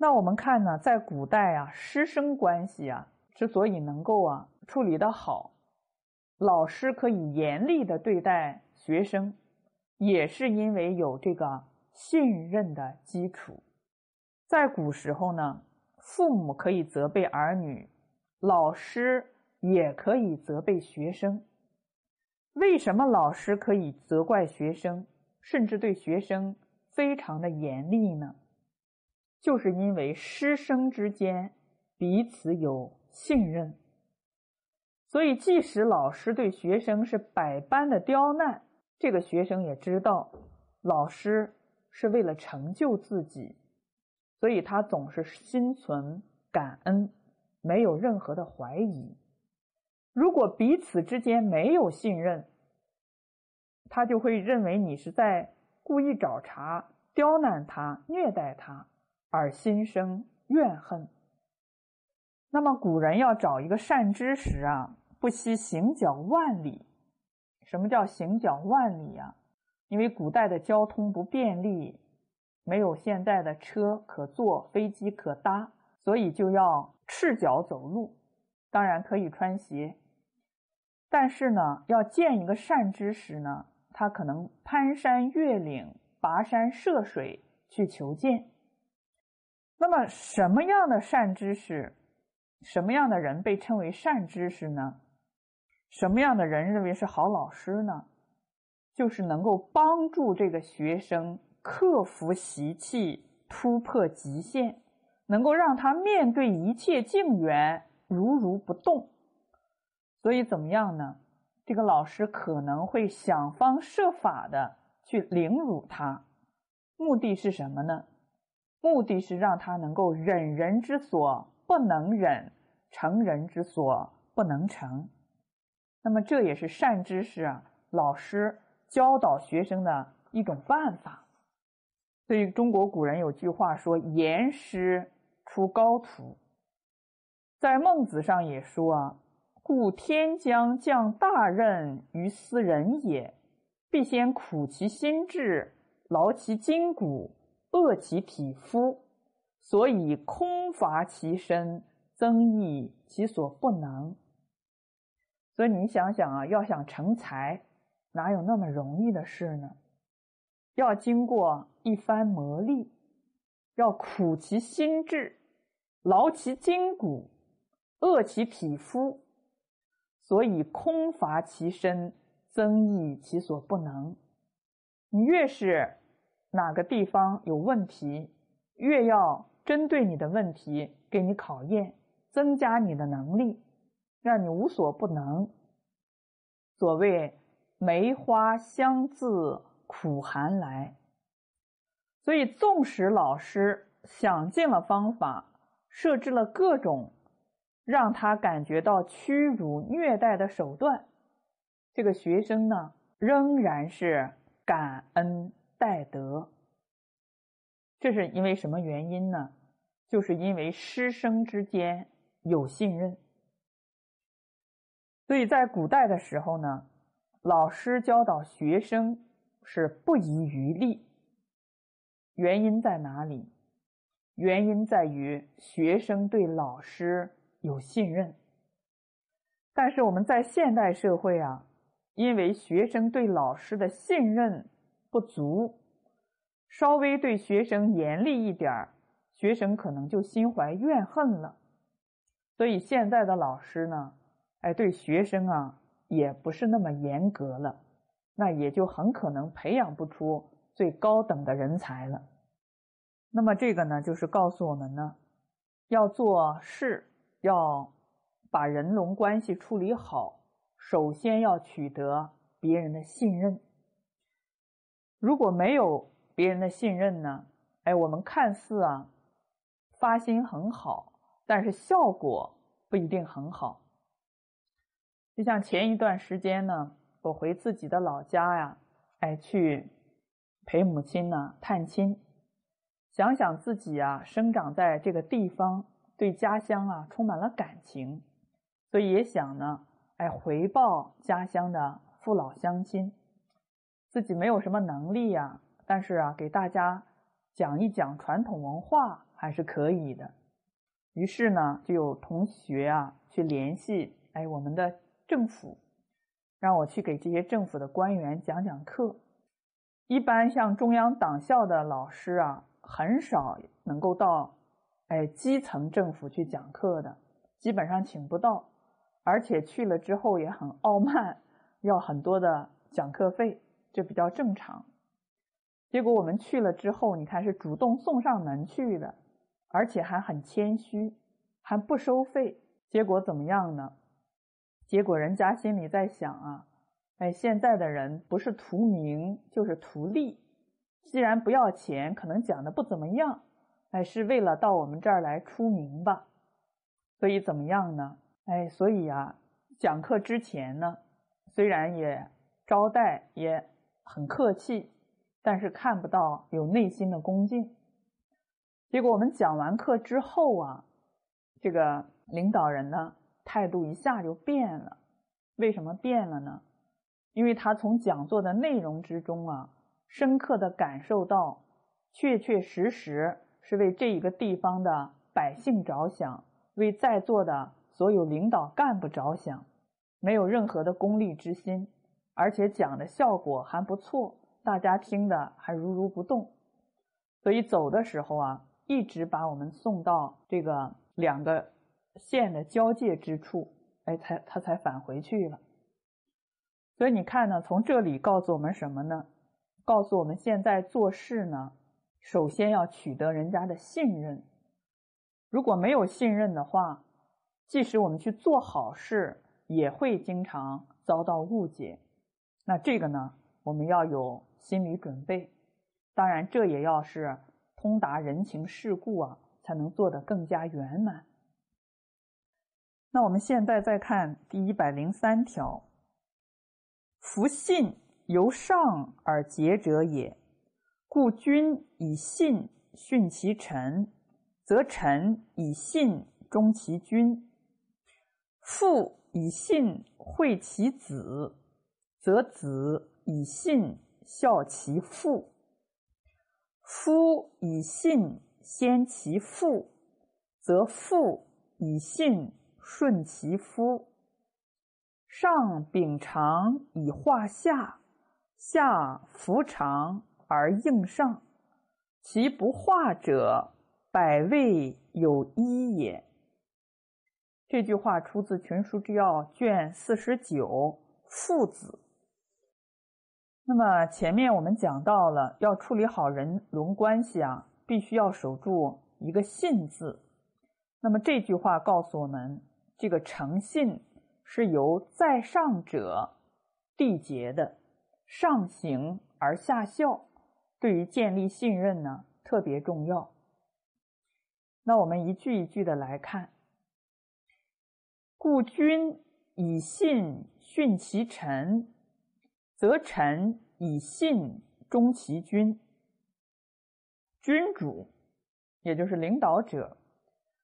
那我们看呢，在古代啊，师生关系啊，之所以能够啊处理的好，老师可以严厉的对待学生，也是因为有这个信任的基础。在古时候呢，父母可以责备儿女，老师也可以责备学生。为什么老师可以责怪学生，甚至对学生非常的严厉呢？就是因为师生之间彼此有信任，所以即使老师对学生是百般的刁难，这个学生也知道老师是为了成就自己，所以他总是心存感恩，没有任何的怀疑。如果彼此之间没有信任，他就会认为你是在故意找茬、刁难他、虐待他。而心生怨恨。那么古人要找一个善知识啊，不惜行脚万里。什么叫行脚万里啊？因为古代的交通不便利，没有现代的车可坐、飞机可搭，所以就要赤脚走路。当然可以穿鞋，但是呢，要见一个善知识呢，他可能攀山越岭、跋山涉水去求见。那么，什么样的善知识，什么样的人被称为善知识呢？什么样的人认为是好老师呢？就是能够帮助这个学生克服习气、突破极限，能够让他面对一切境缘如如不动。所以，怎么样呢？这个老师可能会想方设法的去凌辱他，目的是什么呢？目的是让他能够忍人之所不能忍，成人之所不能成。那么这也是善知识啊，老师教导学生的一种办法。所以中国古人有句话说：“严师出高徒。”在孟子上也说：“啊，故天将降大任于斯人也，必先苦其心志，劳其筋骨。”饿其体肤，所以空乏其身，增益其所不能。所以你想想啊，要想成才，哪有那么容易的事呢？要经过一番磨砺，要苦其心志，劳其筋骨，饿其体肤，所以空乏其身，增益其所不能。你越是。哪个地方有问题，越要针对你的问题给你考验，增加你的能力，让你无所不能。所谓梅花香自苦寒来，所以纵使老师想尽了方法，设置了各种让他感觉到屈辱虐待的手段，这个学生呢，仍然是感恩。戴德，这是因为什么原因呢？就是因为师生之间有信任，所以在古代的时候呢，老师教导学生是不遗余力。原因在哪里？原因在于学生对老师有信任。但是我们在现代社会啊，因为学生对老师的信任。不足，稍微对学生严厉一点儿，学生可能就心怀怨恨了。所以现在的老师呢，哎，对学生啊也不是那么严格了，那也就很可能培养不出最高等的人才了。那么这个呢，就是告诉我们呢，要做事，要把人龙关系处理好，首先要取得别人的信任。如果没有别人的信任呢？哎，我们看似啊发心很好，但是效果不一定很好。就像前一段时间呢，我回自己的老家呀，哎，去陪母亲呢探亲，想想自己啊生长在这个地方，对家乡啊充满了感情，所以也想呢，哎，回报家乡的父老乡亲。自己没有什么能力呀，但是啊，给大家讲一讲传统文化，还是可以的。于是呢，就有同学啊去联系，哎，我们的政府，让我去给这些政府的官员讲讲课。一般像中央党校的老师啊，很少能够到，哎，基层政府去讲课的，基本上请不到，而且去了之后也很傲慢，要很多的讲课费，这比较正常。结果我们去了之后，你看是主动送上门去的，而且还很谦虚，还不收费。结果怎么样呢？结果人家心里在想啊，哎，现在的人不是图名就是图利，既然不要钱，可能讲的不怎么样，哎，是为了到我们这儿来出名吧。所以怎么样呢？哎，所以啊，讲课之前呢，虽然也招待也很客气。但是看不到有内心的恭敬，结果我们讲完课之后啊，这个领导人呢态度一下就变了。为什么变了呢？因为他从讲座的内容之中啊，深刻的感受到，确确实实是为这一个地方的百姓着想，为在座的所有领导干部着想，没有任何的功利之心，而且讲的效果还不错。大家听的还如如不动，所以走的时候啊，一直把我们送到这个两个县的交界之处，哎，才他才返回去了。所以你看呢，从这里告诉我们什么呢？告诉我们现在做事呢，首先要取得人家的信任。如果没有信任的话，即使我们去做好事，也会经常遭到误解。那这个呢，我们要有。心理准备，当然这也要是通达人情世故啊，才能做得更加圆满。那我们现在再看第一百零三条：夫信由上而结者也，故君以信训其臣，则臣以信忠其君；父以信惠其子，则子以信。孝其父，夫以信先其父，则父以信顺其夫。上秉常以化下，下服常而应上，其不化者，百味有一也。这句话出自《群书之要》卷四十九，父子。那么前面我们讲到了，要处理好人伦关系啊，必须要守住一个“信”字。那么这句话告诉我们，这个诚信是由在上者缔结的，上行而下效，对于建立信任呢特别重要。那我们一句一句的来看：故君以信训其臣。则臣以信忠其君。君主，也就是领导者，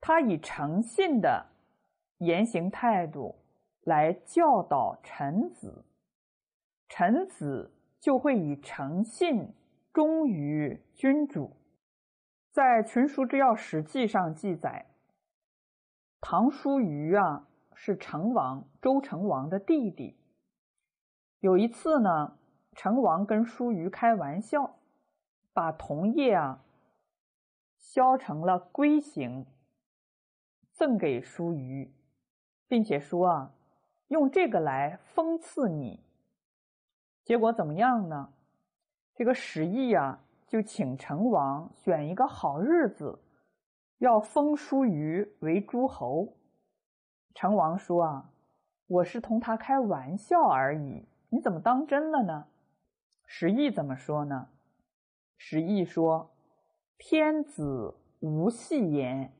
他以诚信的言行态度来教导臣子，臣子就会以诚信忠于君主。在《群书之要·史记》上记载，唐叔虞啊是成王周成王的弟弟。有一次呢，成王跟叔虞开玩笑，把铜叶啊削成了龟形，赠给叔虞，并且说啊，用这个来封赐你。结果怎么样呢？这个史义啊，就请成王选一个好日子，要封叔虞为诸侯。成王说啊，我是同他开玩笑而已。你怎么当真了呢？史义怎么说呢？史义说：“天子无戏言，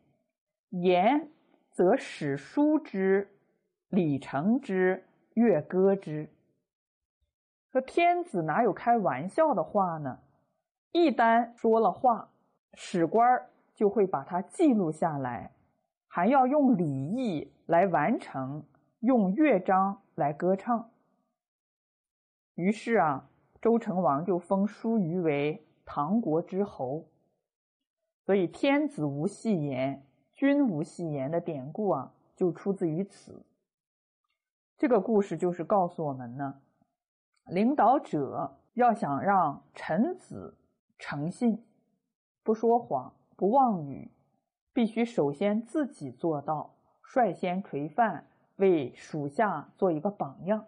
言则史书之，礼成之，乐歌之。”说天子哪有开玩笑的话呢？一旦说了话，史官就会把它记录下来，还要用礼义来完成，用乐章来歌唱。于是啊，周成王就封叔虞为唐国之侯。所以“天子无戏言，君无戏言”的典故啊，就出自于此。这个故事就是告诉我们呢，领导者要想让臣子诚信、不说谎、不妄语，必须首先自己做到，率先垂范，为属下做一个榜样。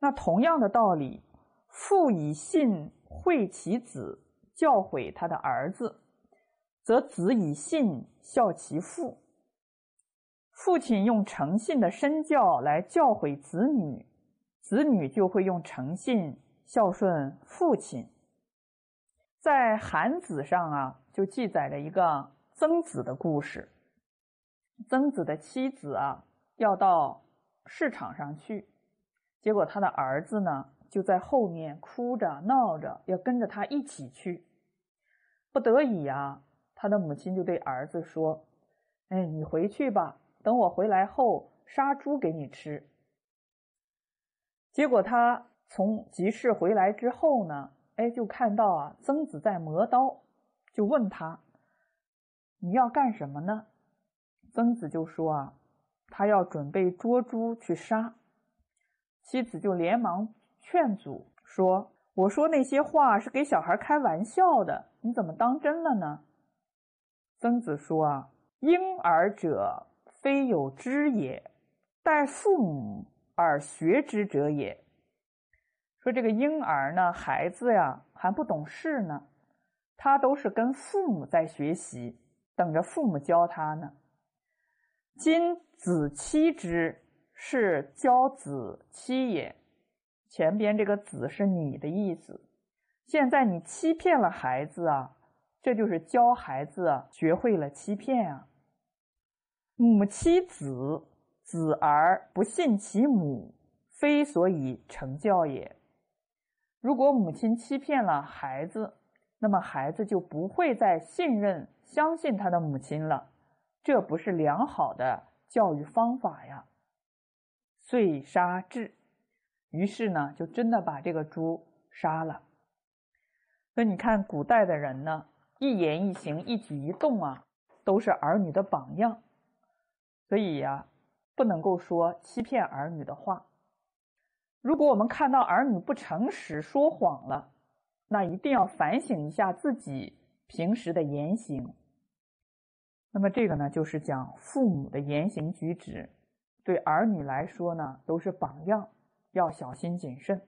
那同样的道理，父以信惠其子，教诲他的儿子，则子以信孝其父。父亲用诚信的身教来教诲子女，子女就会用诚信孝顺父亲。在《韩子》上啊，就记载了一个曾子的故事。曾子的妻子啊，要到市场上去，结果他的儿子呢，就在后面哭着闹着要跟着他一起去。不得已啊，他的母亲就对儿子说：“哎，你回去吧。”等我回来后，杀猪给你吃。结果他从集市回来之后呢，哎，就看到啊，曾子在磨刀，就问他：“你要干什么呢？”曾子就说：“啊，他要准备捉猪去杀。”妻子就连忙劝阻说：“我说那些话是给小孩开玩笑的，你怎么当真了呢？”曾子说：“啊，婴儿者。”非有知也，待父母而学之者也。说这个婴儿呢，孩子呀还不懂事呢，他都是跟父母在学习，等着父母教他呢。今子欺之，是教子欺也。前边这个“子”是你的意思，现在你欺骗了孩子啊，这就是教孩子学会了欺骗啊。母欺子，子而不信其母，非所以成教也。如果母亲欺骗了孩子，那么孩子就不会再信任、相信他的母亲了，这不是良好的教育方法呀。遂杀彘，于是呢，就真的把这个猪杀了。所以你看，古代的人呢，一言一行、一举一动啊，都是儿女的榜样。所以呀，不能够说欺骗儿女的话。如果我们看到儿女不诚实、说谎了，那一定要反省一下自己平时的言行。那么这个呢，就是讲父母的言行举止，对儿女来说呢，都是榜样，要小心谨慎。